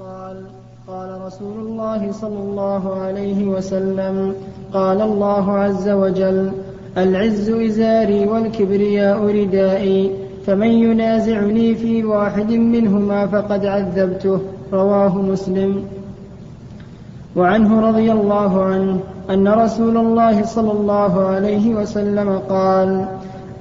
قال قال رسول الله صلى الله عليه وسلم قال الله عز وجل العز إزاري والكبرياء ردائي فمن ينازعني في واحد منهما فقد عذبته رواه مسلم. وعنه رضي الله عنه أن رسول الله صلى الله عليه وسلم قال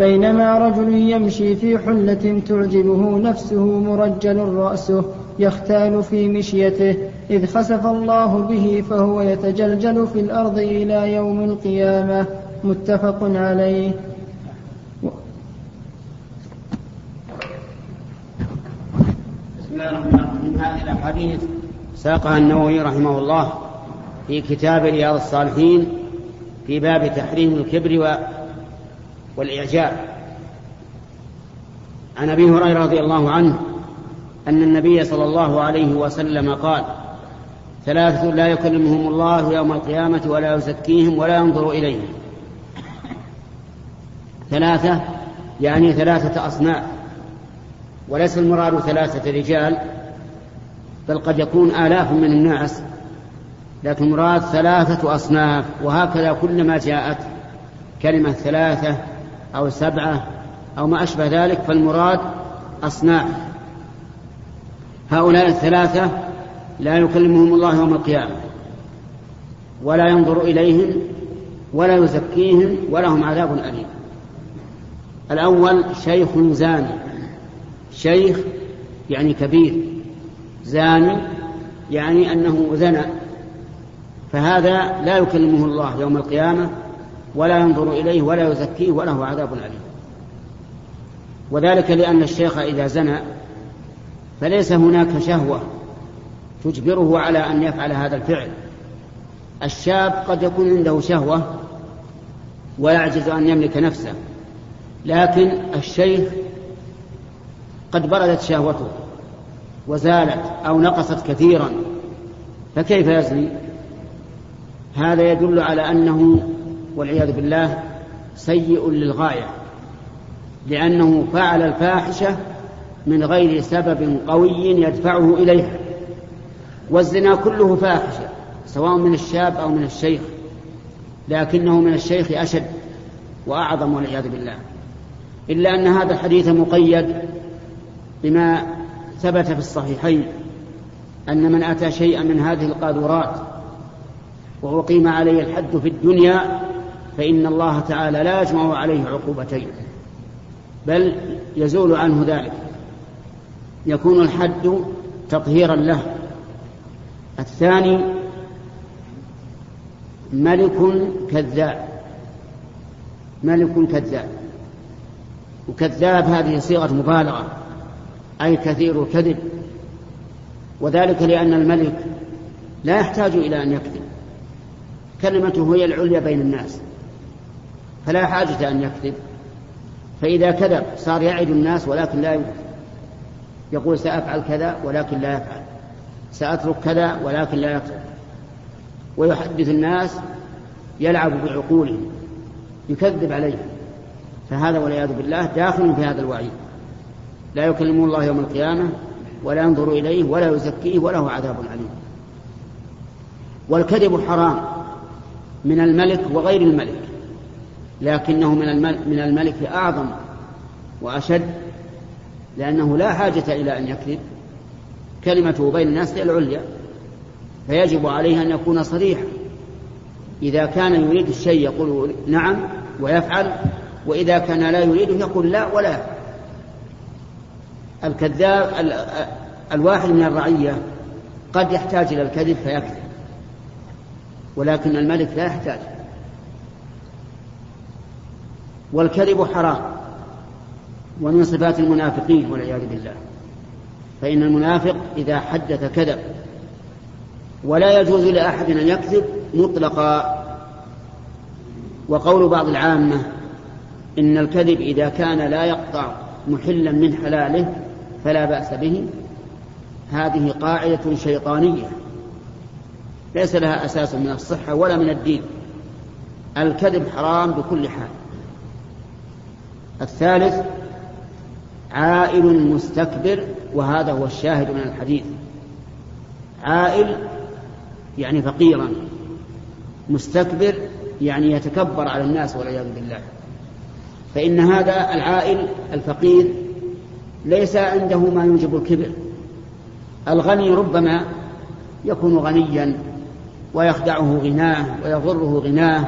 بينما رجل يمشي في حلة تعجبه نفسه مرجل رأسه يختال في مشيته إذ خسف الله به فهو يتجلجل في الأرض إلى يوم القيامة. متفق عليه. بسم الله الرحمن الرحيم. هذه الأحاديث ساقها النووي رحمه الله في كتاب رياض الصالحين في باب تحريم الكبر والإعجاب. عن أبي هريرة رضي الله عنه أن النبي صلى الله عليه وسلم قال ثلاثة لا يكلمهم الله يوم القيامة ولا يزكيهم ولا ينظر إليهم. ثلاثة يعني ثلاثة أصناف وليس المراد ثلاثة رجال بل قد يكون آلاف من الناس لكن مراد ثلاثة أصناف وهكذا كلما جاءت كلمة ثلاثة أو سبعة أو ما أشبه ذلك فالمراد أصناف هؤلاء الثلاثة لا يكلمهم الله يوم القيامة ولا ينظر إليهم ولا يزكيهم ولهم عذاب أليم. الأول شيخ زاني. شيخ يعني كبير. زاني يعني أنه زنى. فهذا لا يكلمه الله يوم القيامة ولا ينظر إليه ولا يزكيه وله عذاب أليم. وذلك لأن الشيخ إذا زنى فليس هناك شهوة تجبره على أن يفعل هذا الفعل. الشاب قد يكون عنده شهوة ويعجز أن يملك نفسه لكن الشيخ قد بردت شهوته وزالت أو نقصت كثيرا فكيف يزني؟ هذا يدل على أنه والعياذ بالله سيء للغاية لأنه فعل الفاحشة من غير سبب قوي يدفعه إليها. والزنا كله فاحشة سواء من الشاب أو من الشيخ لكنه من الشيخ أشد وأعظم والعياذ بالله. إلا أن هذا الحديث مقيد بما ثبت في الصحيحين أن من أتى شيئا من هذه القاذورات وأقيم عليه الحد في الدنيا فإن الله تعالى لا يجمع عليه عقوبتين بل يزول عنه ذلك. يكون الحد تطهيرا له. الثاني ملك كذاب. ملك كذاب. وكذاب هذه صيغة مبالغة أي كثير الكذب. وذلك لأن الملك لا يحتاج إلى أن يكذب. كلمته هي العليا بين الناس. فلا حاجة أن يكذب. فإذا كذب صار يعد الناس ولكن لا يوفي يقول سأفعل كذا ولكن لا يفعل. سأترك كذا ولكن لا يترك ويحدث الناس يلعب بعقولهم. يكذب عليهم. فهذا والعياذ بالله داخل في هذا الوعيد. لا يكلمه الله يوم القيامة ولا ينظر إليه ولا يزكيه وله عذاب عليم والكذب حرام من الملك وغير الملك. لكنه من الملك, من الملك أعظم وأشد لأنه لا حاجة إلى أن يكذب. كلمته بين الناس هي العليا فيجب عليه أن يكون صريحا. إذا كان يريد الشيء يقول نعم ويفعل وإذا كان لا يريده يقول لا ولا يفعل. الكذاب الواحد من الرعية قد يحتاج إلى الكذب فيكذب ولكن الملك لا يحتاج. والكذب حرام ومن صفات المنافقين والعياذ بالله. فإن المنافق إذا حدث كذب ولا يجوز لأحد أن يكذب مطلقا. وقول بعض العامة إن الكذب إذا كان لا يقطع محلا من حلاله فلا بأس به. هذه قاعدة شيطانية ليس لها أساس من الصحة ولا من الدين. الكذب حرام بكل حال. الثالث عائل مستكبر وهذا هو الشاهد من الحديث. عائل يعني فقيرا مستكبر يعني يتكبر على الناس والعياذ بالله. فإن هذا العائل الفقير ليس عنده ما يوجب الكبر. الغني ربما يكون غنيا ويخدعه غناه ويضره غناه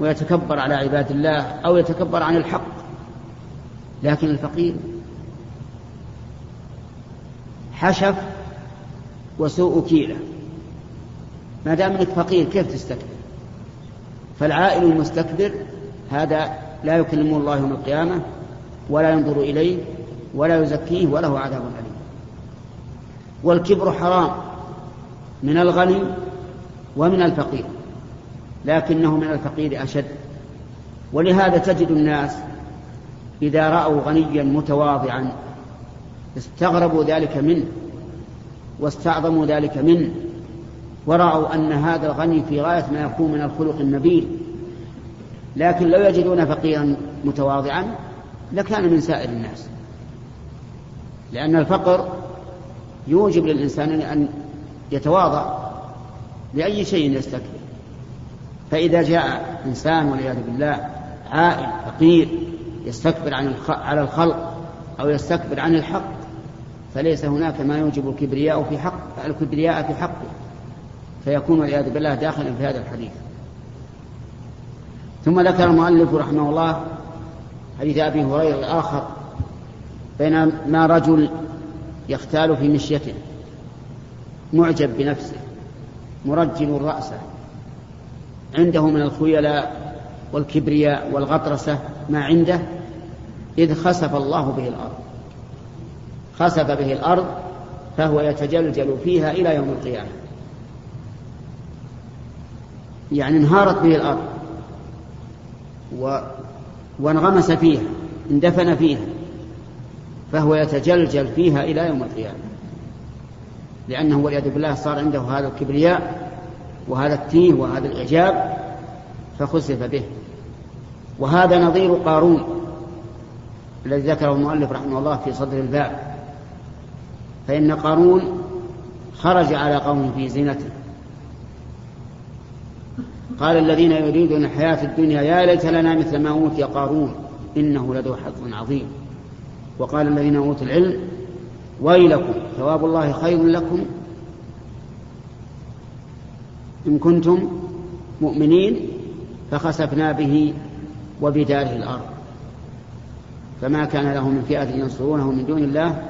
ويتكبر على عباد الله أو يتكبر عن الحق. لكن الفقير حشف وسوء كيلة ما دام إنك فقير كيف تستكبر؟ فالعائل المستكبر هذا لا يكلمه الله يوم القيامة ولا ينظر إليه ولا يزكيه وله عذاب أليم. والكبر حرام من الغني ومن الفقير لكنه من الفقير أشد. ولهذا تجد الناس إذا رأوا غنيا متواضعا استغربوا ذلك منه واستعظموا ذلك منه ورأوا أن هذا الغني في غاية ما يكون من الخلق النبيل. لكن لو يجدون فقيرا متواضعا لكان من سائر الناس. لأن الفقر يوجب للإنسان أن يتواضع لأي شيء يستكبر فإذا جاء إنسان والعياذ بالله عائل فقير يستكبر عن على الخلق أو يستكبر عن الحق فليس هناك ما يوجب الكبرياء في حق الكبرياء في حقه فيكون والعياذ بالله داخلا في هذا الحديث. ثم ذكر المؤلف رحمه الله حديث أبي هريرة الآخر بينما رجل يختال في مشيته معجب بنفسه مرجل رأسه عنده من الخيلاء والكبرياء والغطرسة ما عنده إذ خسف الله به الأرض. خسف به الأرض فهو يتجلجل فيها إلى يوم القيامة. يعني انهارت به الأرض و... وانغمس فيها اندفن فيها فهو يتجلجل فيها إلى يوم القيامة. لأنه والعياذ بالله صار عنده هذا الكبرياء وهذا التيه وهذا الإعجاب فخسف به. وهذا نظير قارون الذي ذكره المؤلف رحمه الله في صدر الباب. فإن قارون خرج على قوم في زينته. قال الذين يريدون الحياة الدنيا يا ليت لنا مثل ما أوتي قارون إنه لذو حظ عظيم. وقال الذين أوتوا العلم ويلكم ثواب الله خير لكم إن كنتم مؤمنين. فخسفنا به وبداره الأرض. فما كان له من فئة ينصرونه من دون الله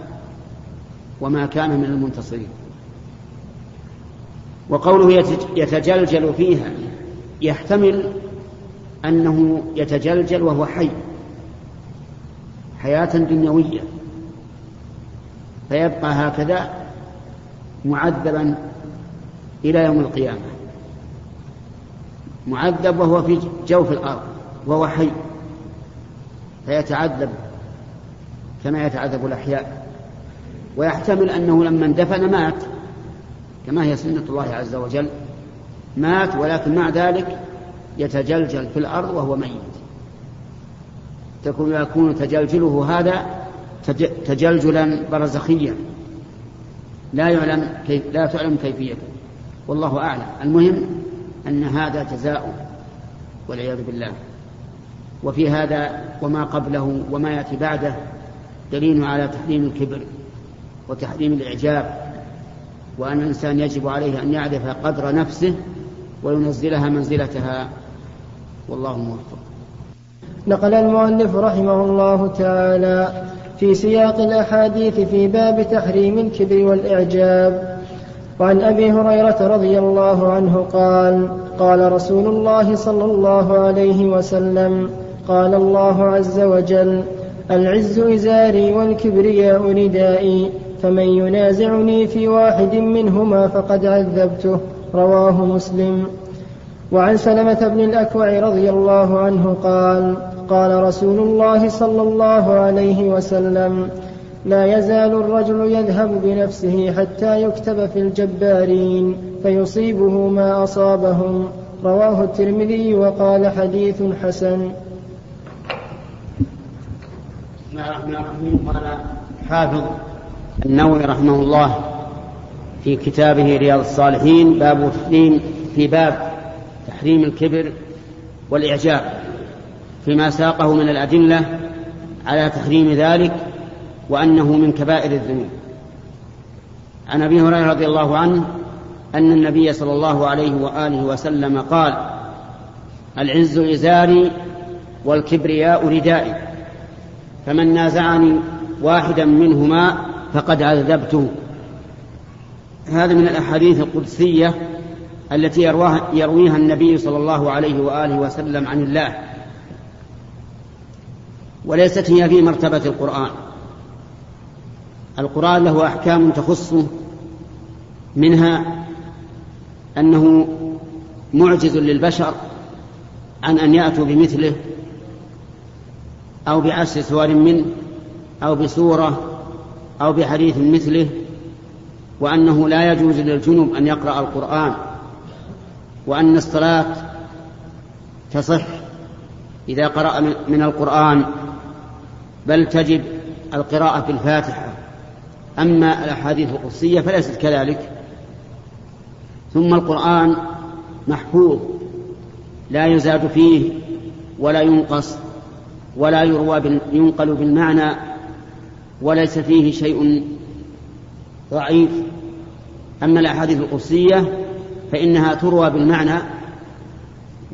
وما كان من المنتصرين. وقوله يتجلجل فيها يحتمل أنه يتجلجل وهو حي. حياة دنيوية. فيبقى هكذا معذبا إلى يوم القيامة. معذب وهو في جوف الأرض وهو حي. فيتعذب كما يتعذب الأحياء. ويحتمل أنه لما اندفن مات كما هي سنة الله عز وجل. مات ولكن مع ذلك يتجلجل في الأرض وهو ميت. تكون يكون تجلجله هذا تجلجلا برزخيا. لا يعلم كيف لا تعلم كيفيته. والله أعلم. المهم أن هذا جزاء والعياذ بالله. وفي هذا وما قبله وما يأتي بعده دليل على تحريم الكبر وتحريم الإعجاب وأن الإنسان يجب عليه أن يعرف قدر نفسه وينزلها منزلتها. والله موفق. نقل المؤلف رحمه الله تعالى في سياق الأحاديث في باب تحريم الكبر والإعجاب. وعن أبي هريرة رضي الله عنه قال قال رسول الله صلى الله عليه وسلم قال الله عز وجل العز إزاري والكبرياء ردائي فمن ينازعني في واحد منهما فقد عذبته. رواه مسلم. وعن سلمة بن الأكوع رضي الله عنه قال قال رسول الله صلى الله عليه وسلم لا يزال الرجل يذهب بنفسه حتى يكتب في الجبارين فيصيبه ما أصابهم. رواه الترمذي وقال حديث حسن. بسم الله الرحمن الرحيم. قال حافظ النووي رحمه الله في كتابه رياض الصالحين باب تحريم في باب تحريم الكبر والإعجاب فيما ساقه من الأدلة على تحريم ذلك وأنه من كبائر الذنوب. عن أبي هريرة رضي الله عنه أن النبي صلى الله عليه وآله وسلم قال العز إزاري والكبرياء ردائي. فمن نازعني واحدا منهما فقد عذبته. هذا من الأحاديث القدسية التي يرويها, يرويها النبي صلى الله عليه وآله وسلم عن الله. وليست هي في مرتبة القرآن. القرآن له أحكام تخصه منها أنه معجز للبشر عن أن يأتوا بمثله أو بعشر سور منه أو بسورة أو بحديث مثله وأنه لا يجوز للجنب أن يقرأ القرآن وأن الصلاة تصح إذا قرأ من القرآن بل تجب القراءة في الفاتحة أما الأحاديث القدسية فليست كذلك. ثم القرآن محفوظ لا يزاد فيه ولا ينقص ولا يروى ينقل بالمعنى وليس فيه شيء ضعيف. أما الأحاديث القدسية فإنها تروى بالمعنى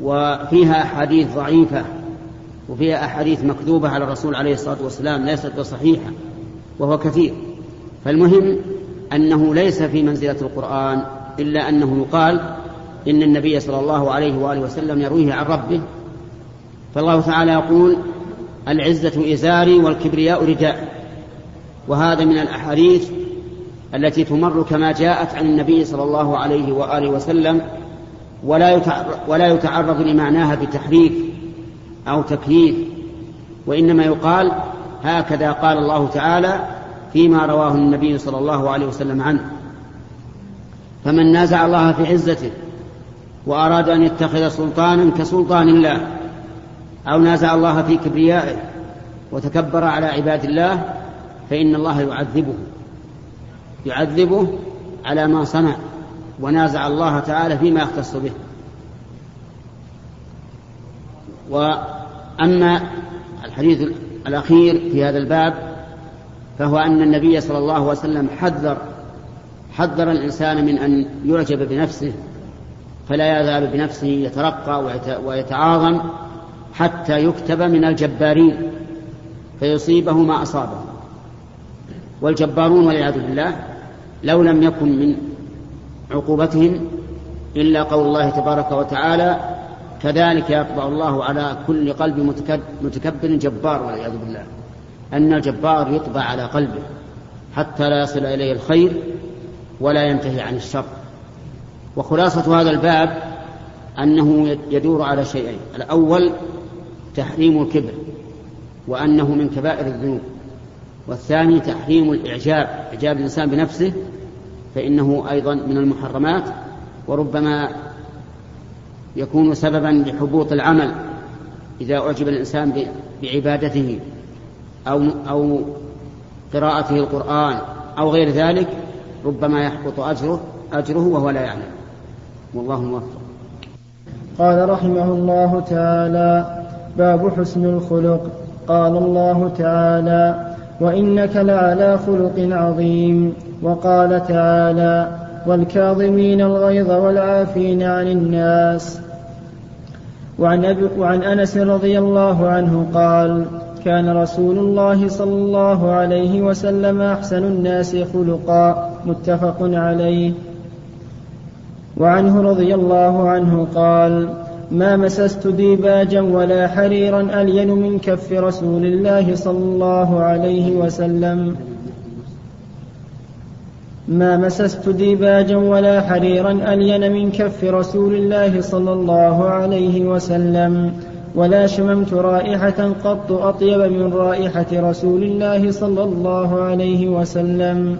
وفيها أحاديث ضعيفة وفيها أحاديث مكذوبة على الرسول عليه الصلاة والسلام ليست بصحيحة وهو كثير. فالمهم أنه ليس في منزلة القرآن إلا أنه يقال إن النبي صلى الله عليه وآله وسلم يرويه عن ربه. فالله تعالى يقول العزة إزاري والكبرياء رداء. وهذا من الأحاديث التي تمر كما جاءت عن النبي صلى الله عليه وآله وسلم ولا ولا يتعرض لمعناها بتحريف أو تكييف وإنما يقال هكذا قال الله تعالى فيما رواه النبي صلى الله عليه وسلم عنه. فمن نازع الله في عزته وأراد أن يتخذ سلطانا كسلطان الله أو نازع الله في كبريائه وتكبر على عباد الله فإن الله يعذبه. يعذبه على ما صنع ونازع الله تعالى فيما يختص به. وأما الحديث الأخير في هذا الباب فهو أن النبي صلى الله عليه وسلم حذر حذر الإنسان من أن يعجب بنفسه فلا يذهب بنفسه يترقى ويتعاظم حتى يكتب من الجبارين فيصيبه ما أصابه. والجبارون والعياذ بالله لو لم يكن من عقوبتهم إلا قول الله تبارك وتعالى كذلك يطبع الله على كل قلب متكبر جبار والعياذ بالله. أن الجبار يطبع على قلبه حتى لا يصل إليه الخير ولا ينتهي عن الشر. وخلاصة هذا الباب أنه يدور على شيئين. الأول تحريم الكبر وأنه من كبائر الذنوب. والثاني تحريم الإعجاب إعجاب الإنسان بنفسه فإنه أيضا من المحرمات وربما يكون سببا لحبوط العمل إذا أعجب الإنسان بعبادته. أو أو قراءته القرآن أو غير ذلك ربما يحبط أجره أجره وهو لا يعلم. والله موفق. قال رحمه الله تعالى باب حسن الخلق. قال الله تعالى وإنك لعلى خلق عظيم. وقال تعالى والكاظمين الغيظ والعافين عن الناس. وعن, وعن أنس رضي الله عنه قال كان رسول الله صلى الله عليه وسلم أحسن الناس خلقا متفق عليه. وعنه رضي الله عنه قال ما مسست ديباجا ولا حريرا ألين من كف رسول الله صلى الله عليه وسلم. ما مسست ديباجا ولا حريرا ألين من كف رسول الله صلى الله عليه وسلم. ولا شممت رائحة قط أطيب من رائحة رسول الله صلى الله عليه وسلم.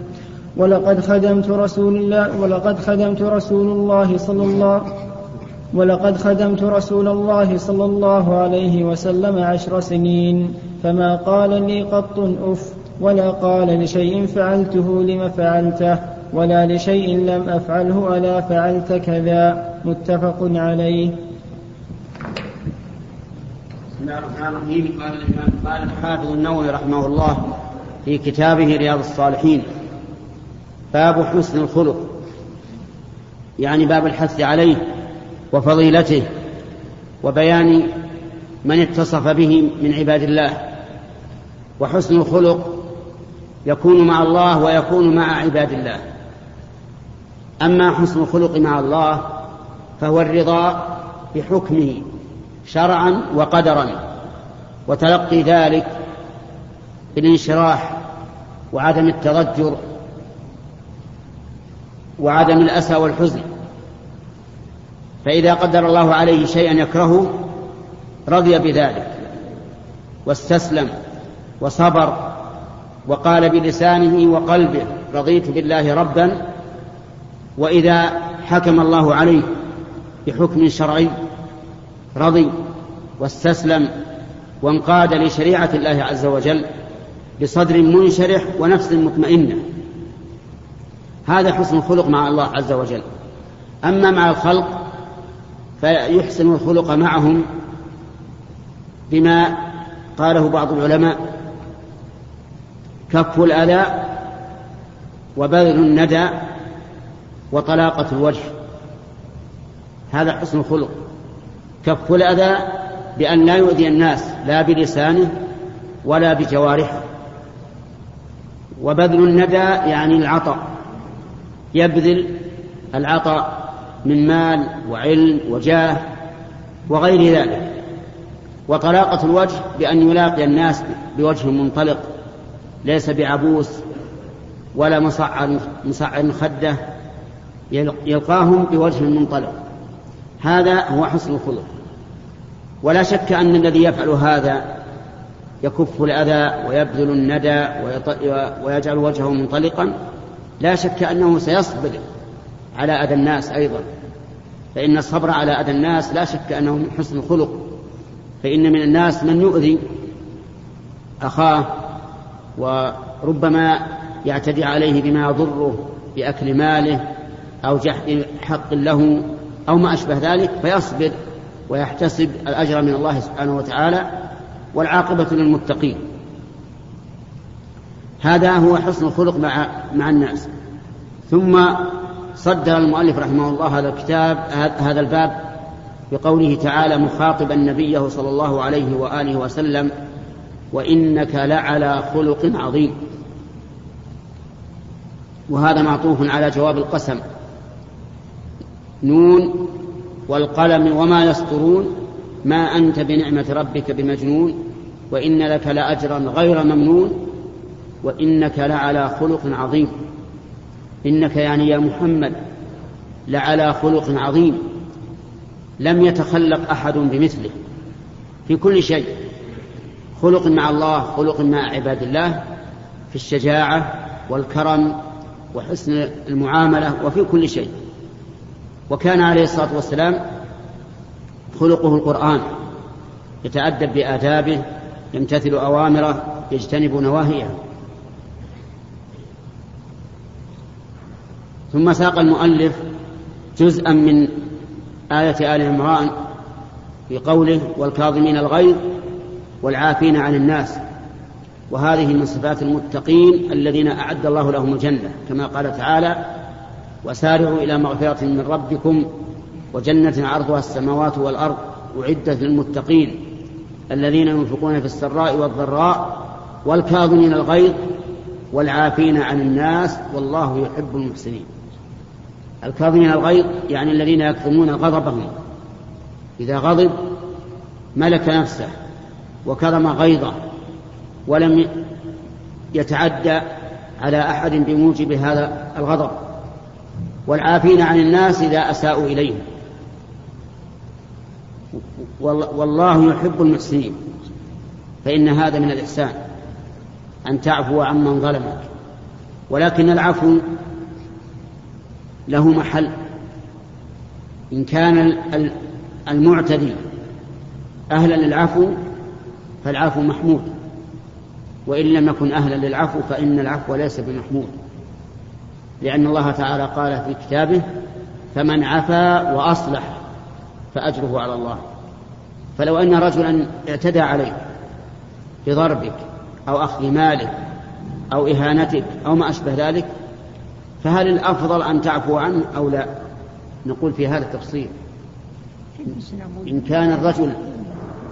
ولقد خدمت رسول الله ولقد خدمت رسول الله صلى الله ولقد خدمت رسول الله صلى الله عليه وسلم عشر سنين. فما قال لي قط أف ولا قال لشيء فعلته لم فعلته ولا لشيء لم أفعله ألا فعلت كذا. متفق عليه. بسم الله الرحمن الرحيم قال قال الحافظ النووي رحمه الله في كتابه رياض الصالحين. باب حسن الخلق. يعني باب الحث عليه وفضيلته وبيان من اتصف به من عباد الله. وحسن الخلق يكون مع الله ويكون مع عباد الله. أما حسن الخلق مع الله فهو الرضا بحكمه شرعا وقدرا. وتلقي ذلك بالانشراح وعدم التضجر وعدم الأسى والحزن. فإذا قدر الله عليه شيئا يكرهه رضي بذلك واستسلم وصبر وقال بلسانه وقلبه رضيت بالله ربا. وإذا حكم الله عليه بحكم شرعي رضي واستسلم وانقاد لشريعة الله عز وجل بصدر منشرح ونفس مطمئنة. هذا حسن الخلق مع الله عز وجل. أما مع الخلق فيحسن الخلق معهم بما قاله بعض العلماء كف الأذى وبذل الندى وطلاقة الوجه. هذا حسن الخلق. كف الأذى بأن لا يؤذي الناس لا بلسانه ولا بجوارحه. وبذل الندى يعني العطاء. يبذل العطاء من مال وعلم وجاه وغير ذلك. وطلاقة الوجه بأن يلاقي الناس بوجه منطلق ليس بعبوس ولا مصعر مصعر خدة يلقاهم بوجه منطلق. هذا هو حسن الخلق. ولا شك أن الذي يفعل هذا يكف الأذى ويبذل الندى ويجعل وجهه منطلقا. لا شك أنه سيصبر على أذى الناس أيضا. فإن الصبر على أذى الناس لا شك أنه من حسن الخلق. فإن من الناس من يؤذي أخاه وربما يعتدي عليه بما يضره بأكل ماله أو جحد حق له أو ما أشبه ذلك فيصبر. ويحتسب الأجر من الله سبحانه وتعالى والعاقبة للمتقين. هذا هو حسن الخلق مع مع الناس. ثم صدر المؤلف رحمه الله هذا الكتاب هذا الباب بقوله تعالى مخاطبا نبيه صلى الله عليه وآله وسلم وإنك لعلى خلق عظيم. وهذا معطوف على جواب القسم. نون والقلم وما يسطرون ما أنت بنعمة ربك بمجنون وإن لك لأجرا غير ممنون وإنك لعلى خلق عظيم. إنك يعني يا محمد لعلى خلق عظيم. لم يتخلق أحد بمثله. في كل شيء. خلق مع الله خلق مع عباد الله في الشجاعة والكرم وحسن المعاملة وفي كل شيء. وكان عليه الصلاة والسلام خلقه القرآن يتأدب بآدابه يمتثل أوامره يجتنب نواهيه. ثم ساق المؤلف جزءا من آية آل عمران في قوله والكاظمين الغيظ والعافين عن الناس. وهذه من صفات المتقين الذين أعد الله لهم الجنة كما قال تعالى وسارعوا إلى مغفرة من ربكم وجنة عرضها السماوات والأرض أعدت للمتقين الذين ينفقون في السراء والضراء والكاظمين الغيظ والعافين عن الناس والله يحب المحسنين. الكاظمين الغيظ يعني الذين يكظمون غضبهم. إذا غضب ملك نفسه وكظم غيظه ولم يتعدى على أحد بموجب هذا الغضب. والعافين عن الناس إذا أساءوا إليه والله يحب المحسنين فإن هذا من الإحسان أن تعفو عمن ظلمك. ولكن العفو له محل. إن كان المعتدي أهلا للعفو فالعفو محمود. وإن لم يكن أهلا للعفو فإن العفو ليس بمحمود. لأن الله تعالى قال في كتابه فمن عفا وأصلح فأجره على الله. فلو أن رجلا اعتدى عليك بضربك أو أخذ مالك أو إهانتك أو ما أشبه ذلك فهل الأفضل أن تعفو عنه أو لا؟ نقول في هذا التفصيل. إن كان الرجل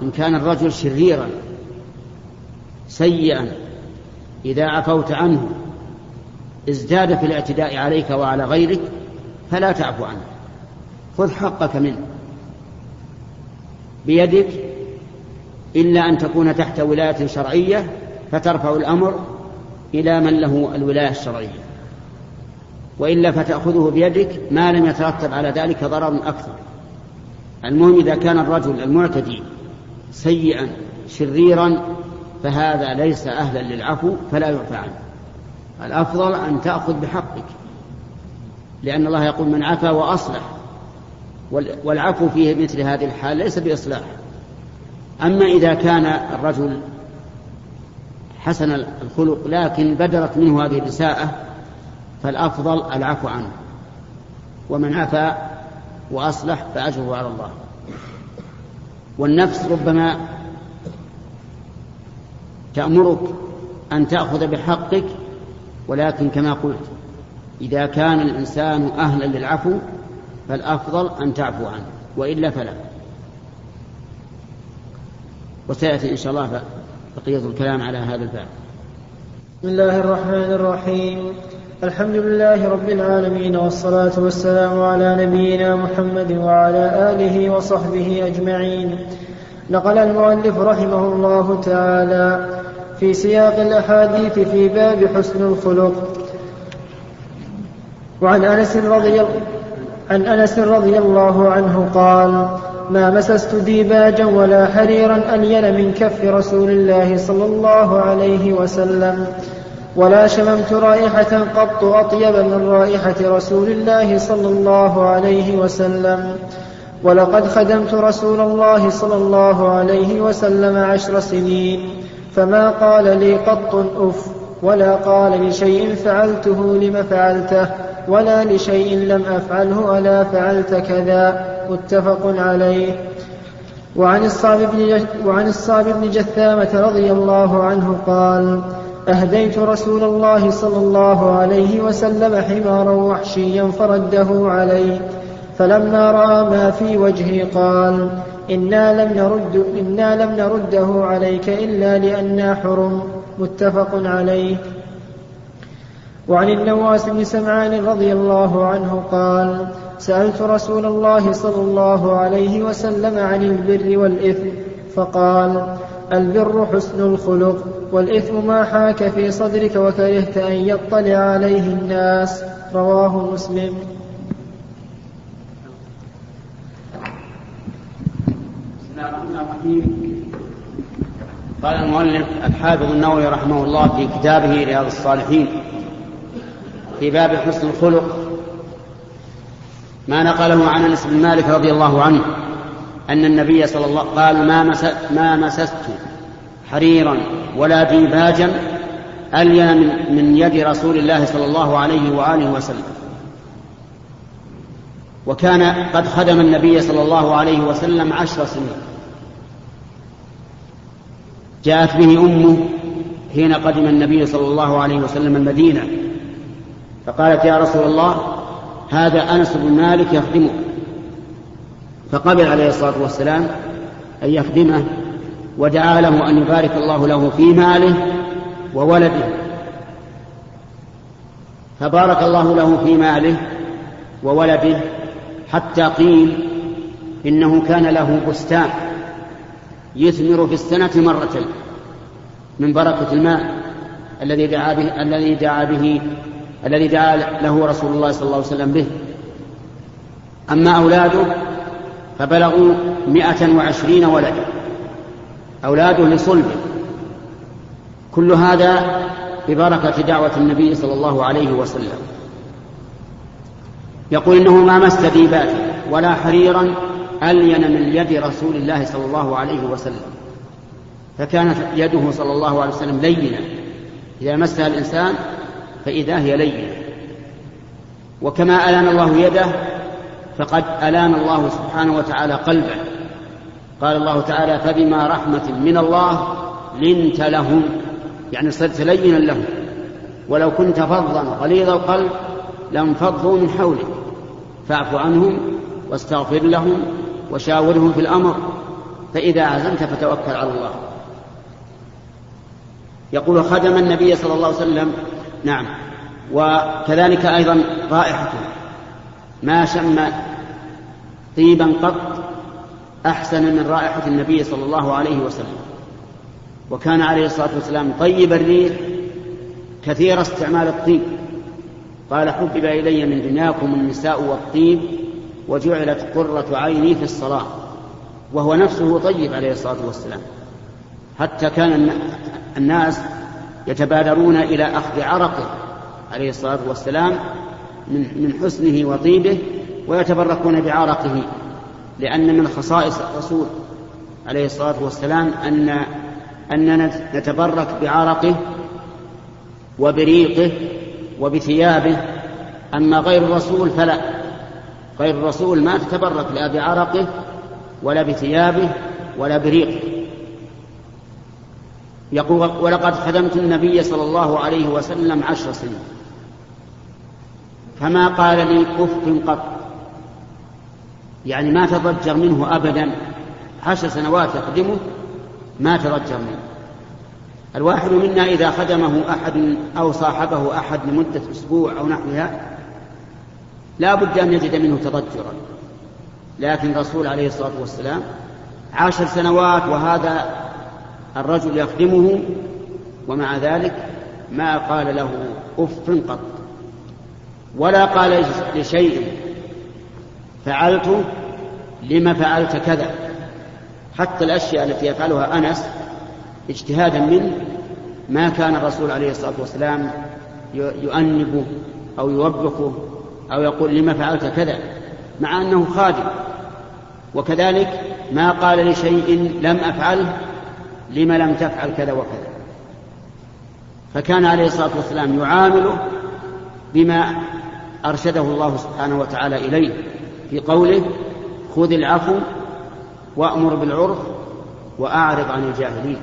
إن كان الرجل شريرا سيئا إذا عفوت عنه ازداد في الاعتداء عليك وعلى غيرك فلا تعفو عنه. خذ حقك منه. بيدك إلا أن تكون تحت ولاية شرعية فترفع الأمر إلى من له الولاية الشرعية. وإلا فتأخذه بيدك ما لم يترتب على ذلك ضرر أكثر. المهم إذا كان الرجل المعتدي سيئا شريرا فهذا ليس أهلا للعفو فلا يعفى عنه. الأفضل أن تأخذ بحقك لأن الله يقول من عفا وأصلح والعفو فيه مثل هذه الحال ليس بإصلاح. أما إذا كان الرجل حسن الخلق لكن بدرت منه هذه الإساءة فالأفضل العفو عنه. ومن عفا وأصلح فأجره على الله. والنفس ربما تأمرك أن تأخذ بحقك ولكن كما قلت إذا كان الإنسان أهلا للعفو فالأفضل أن تعفو عنه وإلا فلا. وسيأتي إن شاء الله بقية الكلام على هذا الباب. بسم الله الرحمن الرحيم. الحمد لله رب العالمين والصلاة والسلام على نبينا محمد وعلى آله وصحبه أجمعين. نقل المؤلف رحمه الله تعالى في سياق الأحاديث في باب حسن الخلق. وعن أنس رضي عن أنس رضي الله عنه قال ما مسست ديباجا ولا حريرا ألين من كف رسول الله صلى الله عليه وسلم ولا شممت رائحة قط أطيب من رائحة رسول الله صلى الله عليه وسلم ولقد خدمت رسول الله صلى الله عليه وسلم عشر سنين فما قال لي قط أف ولا قال لشيء فعلته لم فعلته ولا لشيء لم أفعله ألا فعلت كذا متفق عليه. وعن الصعب بن, وعن الصعب بن جثامة رضي الله عنه قال أهديت رسول الله صلى الله عليه وسلم حمارا وحشيا فرده علي فلما رأى ما في وجهي قال إنا لم نرد إنا لم نرده عليك إلا لأنا حرم متفق عليه. وعن النواس بن سمعان رضي الله عنه قال سألت رسول الله صلى الله عليه وسلم عن البر والإثم فقال البر حسن الخلق والإثم ما حاك في صدرك وكرهت أن يطلع عليه الناس رواه مسلم. قال المؤلف الحافظ النووي رحمه الله في كتابه رياض الصالحين في باب حسن الخلق ما نقله عن أنس بن مالك رضي الله عنه أن النبي صلى الله قال ما مست ما مسست حريرا ولا ديباجا الين من, من يد رسول الله صلى الله عليه وآله وسلم. وكان قد خدم النبي صلى الله عليه وسلم عشر سنين. جاءت به أمه حين قدم النبي صلى الله عليه وسلم المدينة فقالت يا رسول الله هذا أنس بن مالك يخدمك. فقبل عليه الصلاة والسلام أن يخدمه ودعا له أن يبارك الله له في ماله وولده. فبارك الله له في ماله وولده حتى قيل إنه كان له بستان. يثمر في السنة مرتين من بركة الماء الذي دعا به الذي دعا به الذي دعا له رسول الله صلى الله عليه وسلم به. أما أولاده فبلغوا مئة وعشرين ولدا. أولاده لصلبه كل هذا ببركة دعوة النبي صلى الله عليه وسلم. يقول إنه ما مس ديباتا ولا حريرا ألين من يد رسول الله صلى الله عليه وسلم. فكانت يده صلى الله عليه وسلم لينة. إذا مسها الإنسان فإذا هي لينة. وكما ألان الله يده فقد ألان الله سبحانه وتعالى قلبه. قال الله تعالى فبما رحمة من الله لنت لهم. يعني صرت لينا لهم. ولو كنت فظا غليظ القلب لانفضوا من حولك. فاعف عنهم واستغفر لهم وشاورهم في الأمر فإذا عزمت فتوكل على الله. يقول خدم النبي صلى الله عليه وسلم نعم وكذلك أيضا رائحته. ما شم طيبا قط أحسن من رائحة النبي صلى الله عليه وسلم. وكان عليه الصلاة والسلام طيب الريح كثير استعمال الطيب. قال حبب إلي من دنياكم النساء والطيب وجعلت قرة عيني في الصلاة وهو نفسه طيب عليه الصلاة والسلام. حتى كان الناس يتبادرون إلى أخذ عرقه عليه الصلاة والسلام من من حسنه وطيبه ويتبركون بعرقه لأن من خصائص الرسول عليه الصلاة والسلام ان أننا نتبرك بعرقه وبريقه وبثيابه أما غير الرسول فلا. غير الرسول ما تتبرك لا بعرقه ولا بثيابه ولا بريقه. يقول ولقد خدمت النبي صلى الله عليه وسلم عشر سنين. فما قال لي اف قط. يعني ما تضجر منه ابدا. عشر سنوات يخدمه ما تضجر منه. الواحد منا إذا خدمه أحد أو صاحبه أحد لمدة أسبوع أو نحوها لا بد أن يجد منه تضجرا. لكن الرسول عليه الصلاة والسلام عشر سنوات وهذا الرجل يخدمه ومع ذلك ما قال له أف قط ولا قال لشيء فعلت لما فعلت كذا. حتى الأشياء التي يفعلها أنس اجتهادا منه ما كان الرسول عليه الصلاة والسلام يؤنبه أو يوبخه أو يقول لما فعلت كذا مع أنه خادم. وكذلك ما قال لشيء لم أفعله لم لم تفعل كذا وكذا. فكان عليه الصلاة والسلام يعامله بما أرشده الله سبحانه وتعالى إليه في قوله خذ العفو وأمر بالعرف وأعرض عن الجاهلين.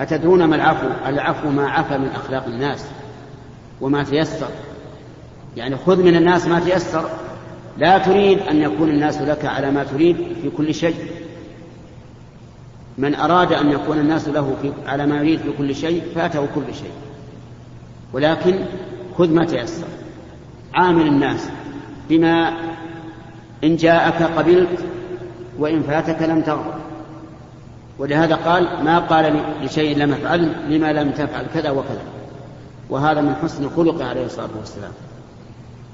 أتدرون ما العفو؟ العفو ما عفى من أخلاق الناس وما تيسر. يعني خذ من الناس ما تيسر. لا تريد أن يكون الناس لك على ما تريد في كل شيء. من أراد أن يكون الناس له في على ما يريد في كل شيء فاته كل شيء. ولكن خذ ما تيسر. عامل الناس بما إن جاءك قبلت وإن فاتك لم تغضب ولهذا قال ما قال لشيء لم أفعل لما لم تفعل كذا وكذا. وهذا من حسن خلقه عليه الصلاة والسلام.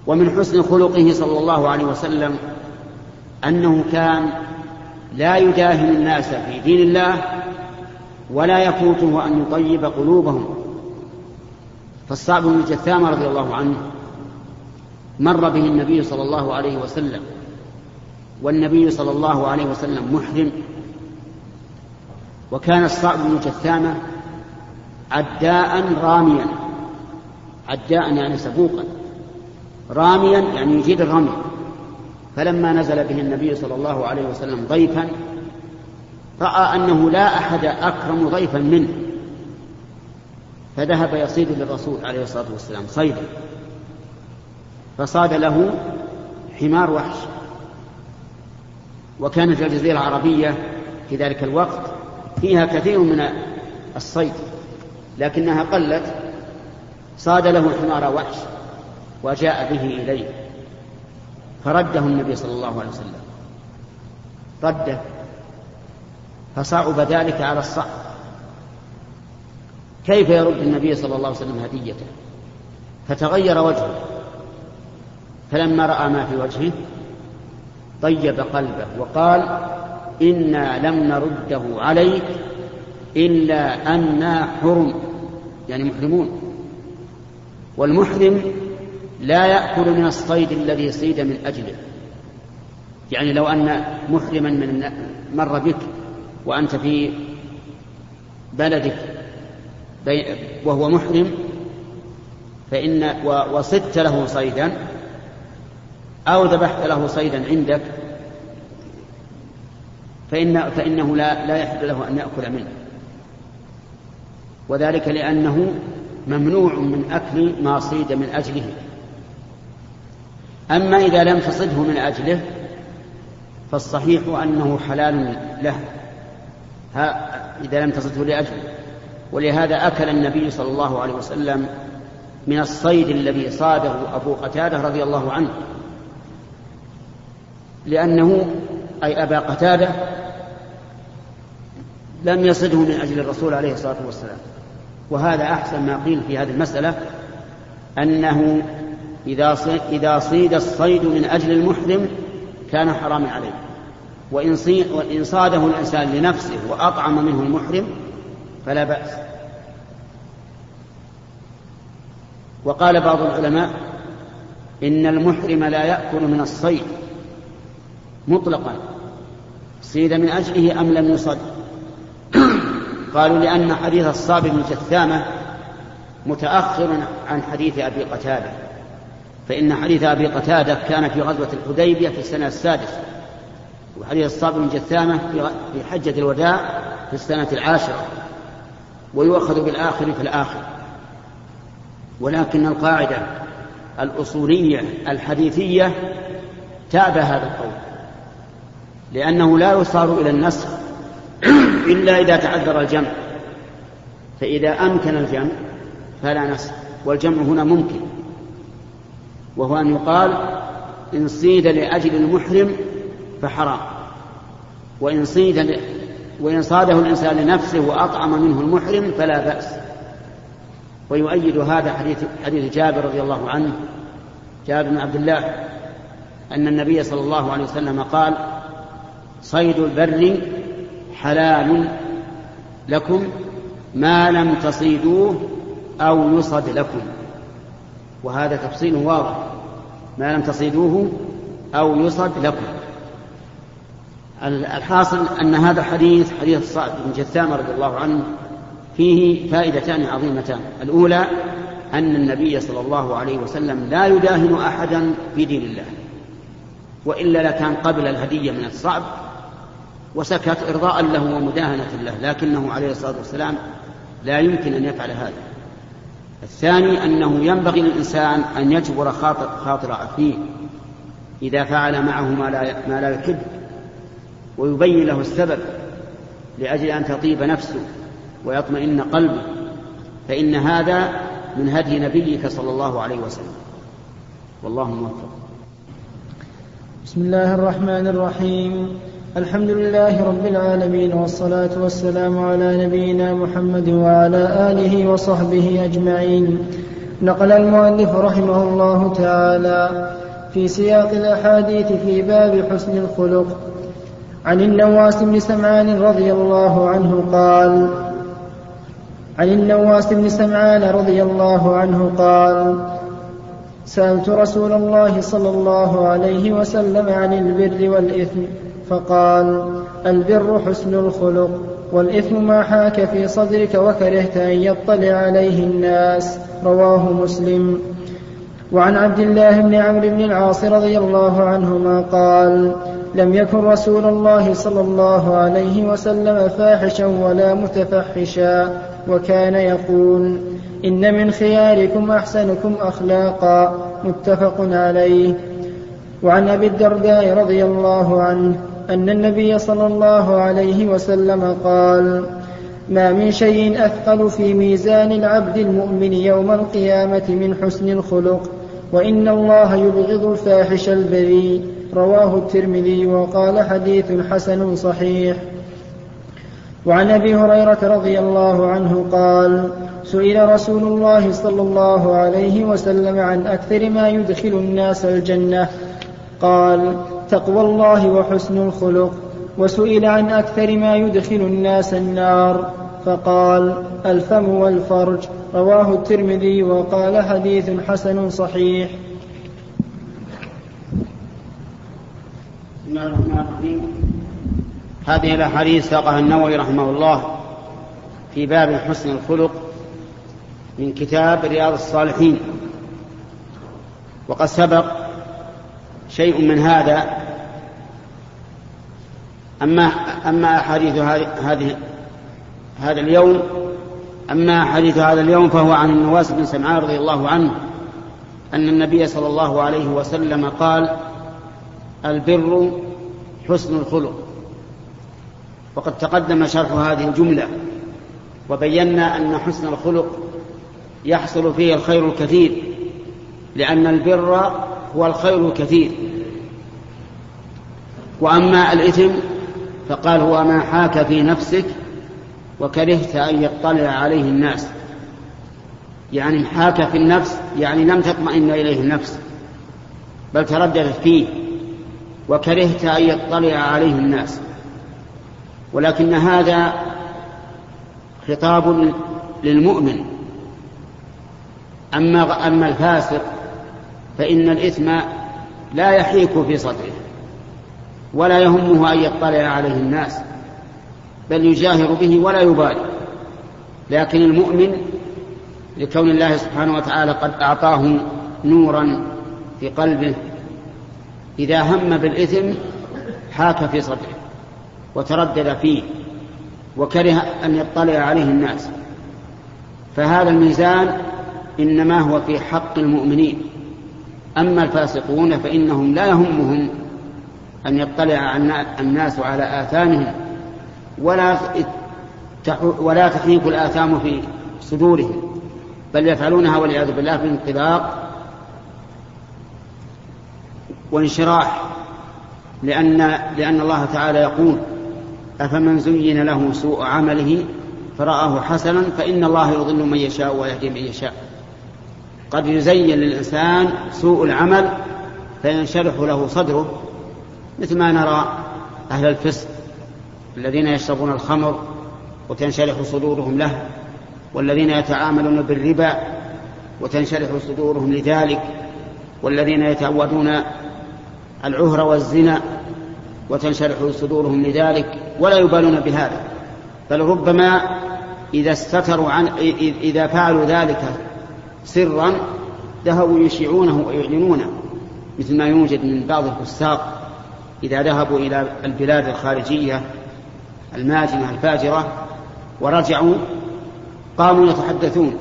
ومن حسن خلقه صلى الله عليه وسلم أنه كان لا يداهن الناس في دين الله ولا يفوته أن يطيب قلوبهم. فالصعب بن جثامة رضي الله عنه مر به النبي صلى الله عليه وسلم والنبي صلى الله عليه وسلم محرم. وكان الصعب بن جثامة عداء راميا عداء يعني سبوقا. راميا يعني يجيد الرمي. فلما نزل به النبي صلى الله عليه وسلم ضيفا رأى أنه لا أحد أكرم ضيفا منه. فذهب يصيد للرسول عليه الصلاة والسلام صيدا. فصاد له حمار وحش. وكانت الجزيرة العربية في ذلك الوقت فيها كثير من الصيد لكنها قلت صاد له حمار وحش. وجاء به إليه. فرده النبي صلى الله عليه وسلم. رده. فصعب ذلك على الصعب كيف يرد النبي صلى الله عليه وسلم هديته؟ فتغير وجهه. فلما رأى ما في وجهه طيب قلبه وقال إنا لم نرده عليك إلا أنا حرم. يعني محرمون. والمحرم لا يأكل من الصيد الذي صيد من أجله. يعني لو أن محرما من مر بك وأنت في بلدك وهو محرم فإن وصدت له صيدا أو ذبحت له صيدا عندك فإن فإنه لا لا يحل له أن يأكل منه. وذلك لأنه ممنوع من أكل ما صيد من أجله. أما إذا لم تصده من أجله فالصحيح أنه حلال له. إذا لم تصده لأجله. ولهذا أكل النبي صلى الله عليه وسلم من الصيد الذي صاده أبو قتادة رضي الله عنه. لأنه أي أبا قتادة لم يصده من أجل الرسول عليه الصلاة والسلام. وهذا أحسن ما قيل في هذه المسألة أنه إذا إذا صيد الصيد من أجل المحرم كان حراما عليه. وإن, وإن صاده الإنسان لنفسه وأطعم منه المحرم فلا بأس. وقال بعض العلماء إن المحرم لا يأكل من الصيد مطلقا. صيد من أجله أم لم يصد؟ قالوا لأن حديث الصابر بن جثامة متأخر عن حديث أبي قتادة. فإن حديث أبي قتادة كان في غزوة الحديبية في السنة السادسة وحديث الصابر بن جثامة في حجة الوداع في السنة العاشرة ويؤخذ بالآخر في الآخر. ولكن القاعدة الأصولية الحديثية تابع هذا القول لأنه لا يصار إلى النسخ إلا إذا تعذر الجمع. فإذا أمكن الجمع فلا نسخ والجمع هنا ممكن. وهو أن يقال إن صيد لأجل المحرم فحرام. وإن صيد وإن صاده الإنسان لنفسه وأطعم منه المحرم فلا بأس. ويؤيد هذا حديث حديث جابر رضي الله عنه جابر بن عبد الله أن النبي صلى الله عليه وسلم قال صيد البر حلال لكم ما لم تصيدوه أو يصد لكم. وهذا تفصيل واضح. ما لم تصيدوه أو يصد لكم. الحاصل أن هذا حديث حديث الصعب بن جثامة رضي الله عنه فيه فائدتان عظيمتان. الأولى أن النبي صلى الله عليه وسلم لا يداهن أحدا في دين الله وإلا لكان قبل الهدية من الصعب وسكت إرضاء له ومداهنة له لكنه عليه الصلاة والسلام لا يمكن أن يفعل هذا. الثاني أنه ينبغي للإنسان أن يجبر خاطر, خاطر أخيه إذا فعل معه ما لا, ما لا يحب ويبين له السبب لأجل أن تطيب نفسه ويطمئن قلبه فإن هذا من هدي نبيك صلى الله عليه وسلم. والله موفق. بسم الله الرحمن الرحيم. الحمد لله رب العالمين والصلاة والسلام على نبينا محمد وعلى آله وصحبه أجمعين. نقل المؤلف رحمه الله تعالى في سياق الأحاديث في باب حسن الخلق. عن النواس بن سمعان رضي الله عنه قال عن النواس بن سمعان رضي الله عنه قال سألت رسول الله صلى الله عليه وسلم عن البر والإثم. فقال البر حسن الخلق والإثم ما حاك في صدرك وكرهت أن يطلع عليه الناس رواه مسلم. وعن عبد الله بن عمرو بن العاص رضي الله عنهما قال لم يكن رسول الله صلى الله عليه وسلم فاحشا ولا متفحشا وكان يقول إن من خياركم أحسنكم أخلاقا متفق عليه. وعن أبي الدرداء رضي الله عنه أن النبي صلى الله عليه وسلم قال ما من شيء أثقل في ميزان العبد المؤمن يوم القيامة من حسن الخلق وإن الله يبغض الفاحش البذيء رواه الترمذي وقال حديث حسن صحيح. وعن أبي هريرة رضي الله عنه قال سئل رسول الله صلى الله عليه وسلم عن أكثر ما يدخل الناس الجنة قال تقوى الله وحسن الخلق وسئل عن أكثر ما يدخل الناس النار فقال الفم والفرج رواه الترمذي وقال حديث حسن صحيح. بسم الله الرحمن الرحيم. هذه الأحاديث ساقها النووي رحمه الله في باب حسن الخلق من كتاب رياض الصالحين وقد سبق شيء من هذا. أما أما أحاديث هذه هذا اليوم أما أحاديث هذا اليوم فهو عن النواس بن سمعان رضي الله عنه أن النبي صلى الله عليه وسلم قال البر حسن الخلق. وقد تقدم شرح هذه الجملة وبينا أن حسن الخلق يحصل فيه الخير الكثير لأن البر هو الخير الكثير. وأما الإثم فقال هو ما حاك في نفسك وكرهت أن يطلع عليه الناس. يعني حاك في النفس يعني لم تطمئن إليه النفس بل ترددت فيه وكرهت أن يطلع عليه الناس. ولكن هذا خطاب للمؤمن. أما أما الفاسق فإن الإثم لا يحيك في صدره ولا يهمه أن يطلع عليه الناس بل يجاهر به ولا يبالي. لكن المؤمن لكون الله سبحانه وتعالى قد أعطاه نورا في قلبه إذا هم بالإثم حاك في صدره وتردد فيه وكره أن يطلع عليه الناس. فهذا الميزان إنما هو في حق المؤمنين. أما الفاسقون فإنهم لا يهمهم أن يطلع الناس على آثامهم ولا ولا تحيك الآثام في صدورهم بل يفعلونها والعياذ بالله بانطلاق وانشراح لأن لأن الله تعالى يقول أفمن زين له سوء عمله فرآه حسنا فإن الله يضل من يشاء ويهدي من يشاء. قد يزين للإنسان سوء العمل فينشرح له صدره مثل ما نرى أهل الفسق الذين يشربون الخمر وتنشرح صدورهم له والذين يتعاملون بالربا وتنشرح صدورهم لذلك والذين يتعودون العهر والزنا وتنشرح صدورهم لذلك ولا يبالون بهذا. بل ربما إذا استتروا عن إذا فعلوا ذلك سرا ذهبوا يشيعونه ويعلنونه مثل ما يوجد من بعض الفساق إذا ذهبوا إلى البلاد الخارجية الماجنة الفاجرة ورجعوا قاموا يتحدثون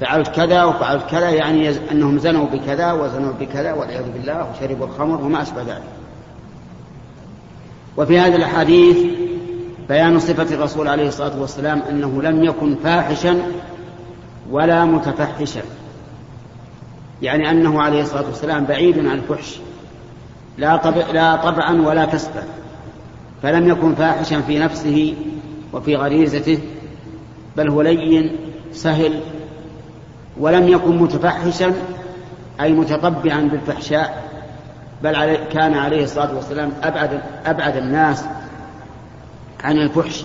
فعلت كذا وفعلت كذا يعني أنهم زنوا بكذا وزنوا بكذا والعياذ بالله وشربوا الخمر وما أشبه ذلك. وفي هذه الأحاديث بيان صفة الرسول عليه الصلاة والسلام أنه لم يكن فاحشا ولا متفحشا. يعني أنه عليه الصلاة والسلام بعيد عن الفحش لا, طبع لا طبعا ولا كسبا فلم يكن فاحشا في نفسه وفي غريزته بل هو لين سهل ولم يكن متفحشا أي متطبعا بالفحشاء بل علي كان عليه الصلاة والسلام أبعد, أبعد الناس عن الفحش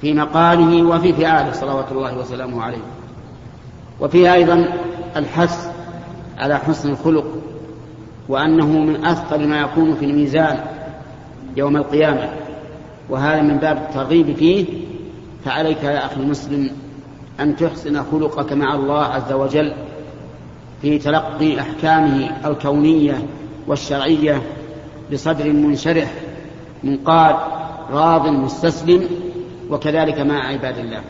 في مقاله وفي فعاله صلوات الله وسلامه عليه. وفيه أيضا الحث على حسن الخلق وأنه من أثقل ما يكون في الميزان يوم القيامة وهذا من باب الترغيب فيه. فعليك يا أخي المسلم أن تحسن خلقك مع الله عز وجل في تلقي أحكامه الكونية والشرعية بصدر منشرح منقاد راض مستسلم وكذلك مع عباد الله.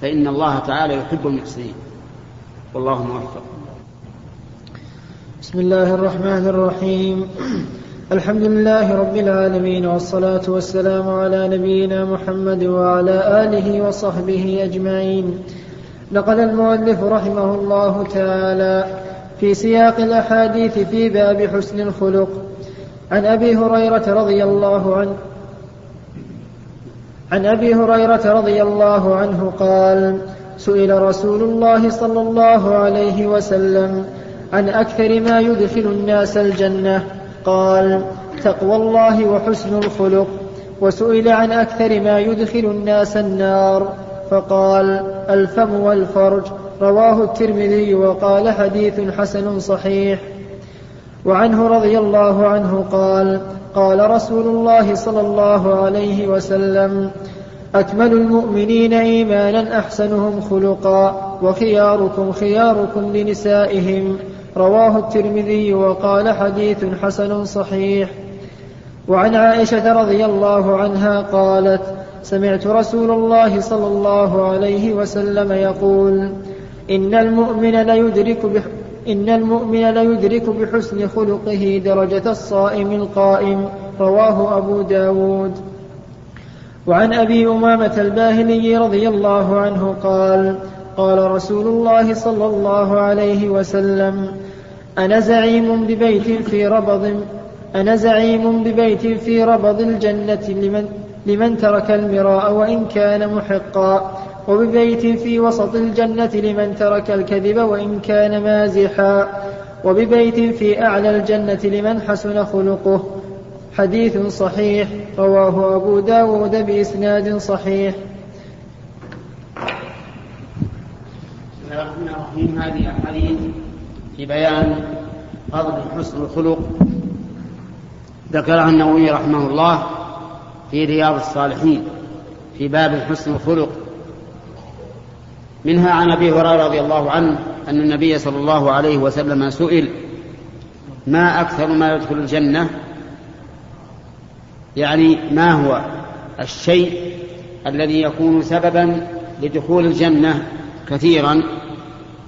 فإن الله تعالى يحب المحسنين. والله موفق. بسم الله الرحمن الرحيم. الحمد لله رب العالمين والصلاة والسلام على نبينا محمد وعلى آله وصحبه أجمعين. نقل المؤلف رحمه الله تعالى في سياق الأحاديث في باب حسن الخلق. عن أبي هريرة رضي الله عنه عن أبي هريرة رضي الله عنه قال سئل رسول الله صلى الله عليه وسلم عن أكثر ما يدخل الناس الجنة قال تقوى الله وحسن الخلق وسئل عن أكثر ما يدخل الناس النار فقال الفم والفرج رواه الترمذي وقال حديث حسن صحيح. وعنه رضي الله عنه قال قال رسول الله صلى الله عليه وسلم أكمل المؤمنين إيمانا أحسنهم خلقا وخياركم خياركم لنسائهم. رواه الترمذي وقال حديث حسن صحيح. وعن عائشة رضي الله عنها قالت سمعت رسول الله صلى الله عليه وسلم يقول إن المؤمن ليدرك إن المؤمن ليدرك بحسن خلقه درجة الصائم القائم رواه أبو داود. وعن أبي أمامة الباهلي رضي الله عنه قال قال رسول الله صلى الله عليه وسلم أنا زعيم ببيت في ربض أنا زعيم ببيت في ربض الجنة لمن, لمن ترك المراء وإن كان محقا. وببيت في وسط الجنة لمن ترك الكذب وإن كان مازحا. وببيت في أعلى الجنة لمن حسن خلقه. حديث صحيح رواه أبو داود بإسناد صحيح. بسم الله الرحمن الرحيم. هذه في بيان فضل حسن الخلق. ذكرها النووي رحمه الله في رياض الصالحين في باب حسن الخلق. منها عن أبي هريرة رضي الله عنه أن النبي صلى الله عليه وسلم سئل ما أكثر ما يدخل الجنة؟ يعني ما هو الشيء الذي يكون سببا لدخول الجنة كثيرا؟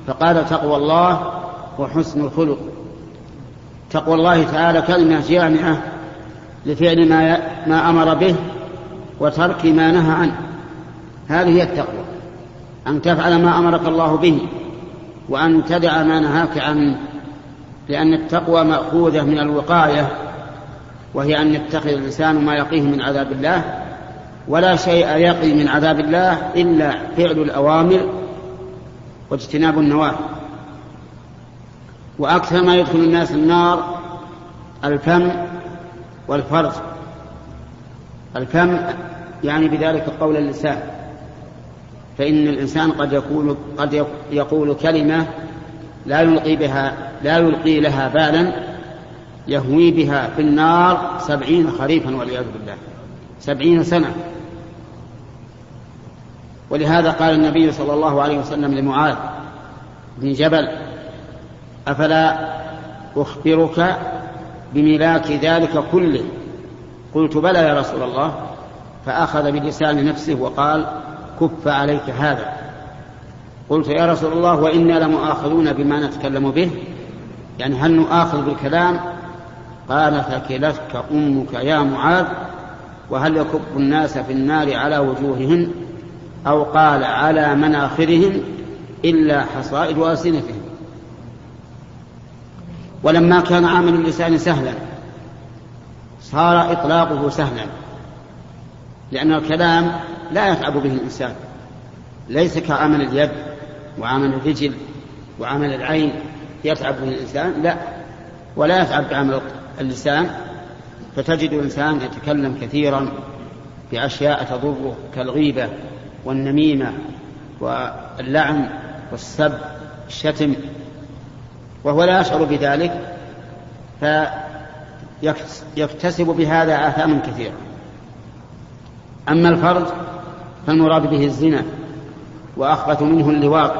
فقال تقوى الله وحسن الخلق. تقوى الله تعالى كلمة جامعة لفعل ما ما أمر به وترك ما نهى عنه. هذه هي التقوى. أن تفعل ما أمرك الله به وأن تدع ما نهاك عنه لأن التقوى مأخوذة من الوقاية وهي أن يتخذ الإنسان ما يقيه من عذاب الله ولا شيء يقي من عذاب الله إلا فعل الأوامر واجتناب النواهي. وأكثر ما يدخل الناس النار الفم والفرج. الفم يعني بذلك قول اللسان. فإن الإنسان قد يقول قد يقول كلمة لا يلقي بها لا يلقي لها بالا يهوي بها في النار سبعين خريفا والعياذ بالله. سبعين سنة. ولهذا قال النبي صلى الله عليه وسلم لمعاذ بن جبل أفلا أخبرك بملاك ذلك كله؟ قلت بلى يا رسول الله. فأخذ بلسان نفسه وقال كف عليك هذا. قلت يا رسول الله وإنا لمؤاخذون بما نتكلم به. يعني هل نؤاخذ بالكلام؟ قال ثكلتك أمك يا معاذ وهل يكب الناس في النار على وجوههم أو قال على مناخرهم إلا حصائد ألسنتهم ولما كان عمل اللسان سهلا صار إطلاقه سهلا. لأن الكلام لا يتعب به الإنسان. ليس كعمل اليد وعمل الرجل وعمل العين يتعب به الإنسان لا. ولا يتعب بعمل اللسان. فتجد الإنسان يتكلم كثيرا بأشياء تضره كالغيبة والنميمة واللعن والسب الشتم. وهو لا يشعر بذلك فيكتسب بهذا آثاما كثيرة. أما الفرج فالمراد به الزنا وأخبث منه اللواط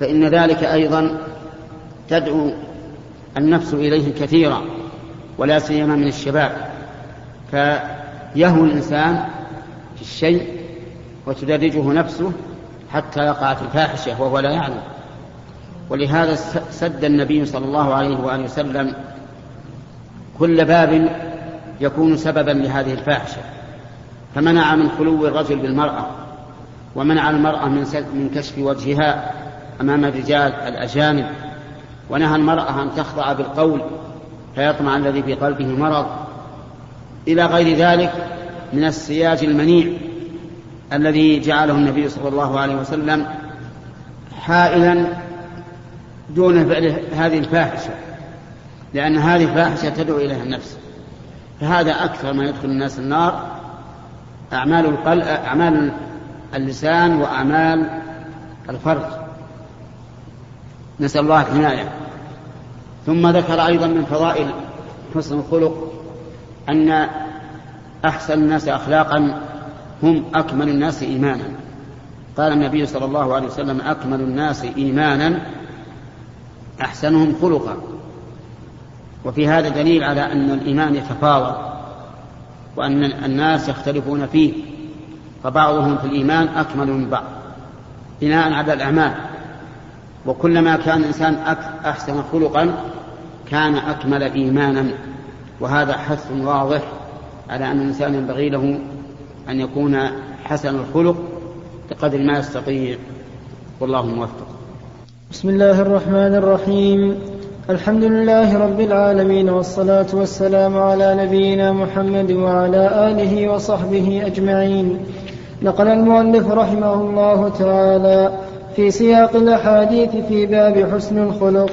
فإن ذلك أيضا تدعو النفس إليه كثيرا ولا سيما من الشباب. فيهوى الإنسان في الشيء وتدرجه نفسه حتى يقع في الفاحشة وهو لا يعلم. ولهذا سد النبي صلى الله عليه وآله وسلم كل باب يكون سببا لهذه الفاحشة. فمنع من خلو الرجل بالمرأة ومنع المرأة من من كشف وجهها أمام الرجال الأجانب. ونهى المرأة أن تخضع بالقول فيطمع الذي في قلبه مرض. إلى غير ذلك من السياج المنيع الذي جعله النبي صلى الله عليه وسلم حائلا دون فعل هذه الفاحشة لأن هذه الفاحشة تدعو إليها النفس. فهذا أكثر ما يدخل الناس النار أعمال القلب أعمال اللسان وأعمال الفرج. نسأل الله الحماية ثم ذكر أيضا من فضائل حسن الخلق أن أحسن الناس أخلاقا هم أكمل الناس إيمانا. قال النبي صلى الله عليه وسلم أكمل الناس إيمانا أحسنهم خلقا. وفي هذا دليل على أن الإيمان يتفاوض. وأن الناس يختلفون فيه فبعضهم في الإيمان أكمل من بعض بناء على الأعمال. وكلما كان الإنسان أحسن خلقا كان أكمل إيمانا. وهذا حث واضح على أن الإنسان ينبغي له أن يكون حسن الخلق بقدر ما يستطيع. والله موفق. بسم الله الرحمن الرحيم. الحمد لله رب العالمين والصلاة والسلام على نبينا محمد وعلى آله وصحبه أجمعين. نقل المؤلف رحمه الله تعالى في سياق الأحاديث في باب حسن الخلق.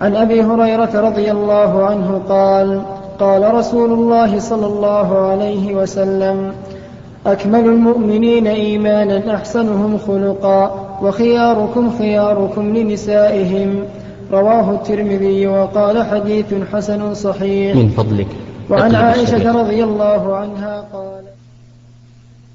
عن أبي هريرة رضي الله عنه قال قال رسول الله صلى الله عليه وسلم أكمل المؤمنين إيمانا أحسنهم خلقا وخياركم خياركم لنسائهم. رواه الترمذي وقال حديث حسن صحيح. من فضلك. وعن عائشة رضي الله عنها قالت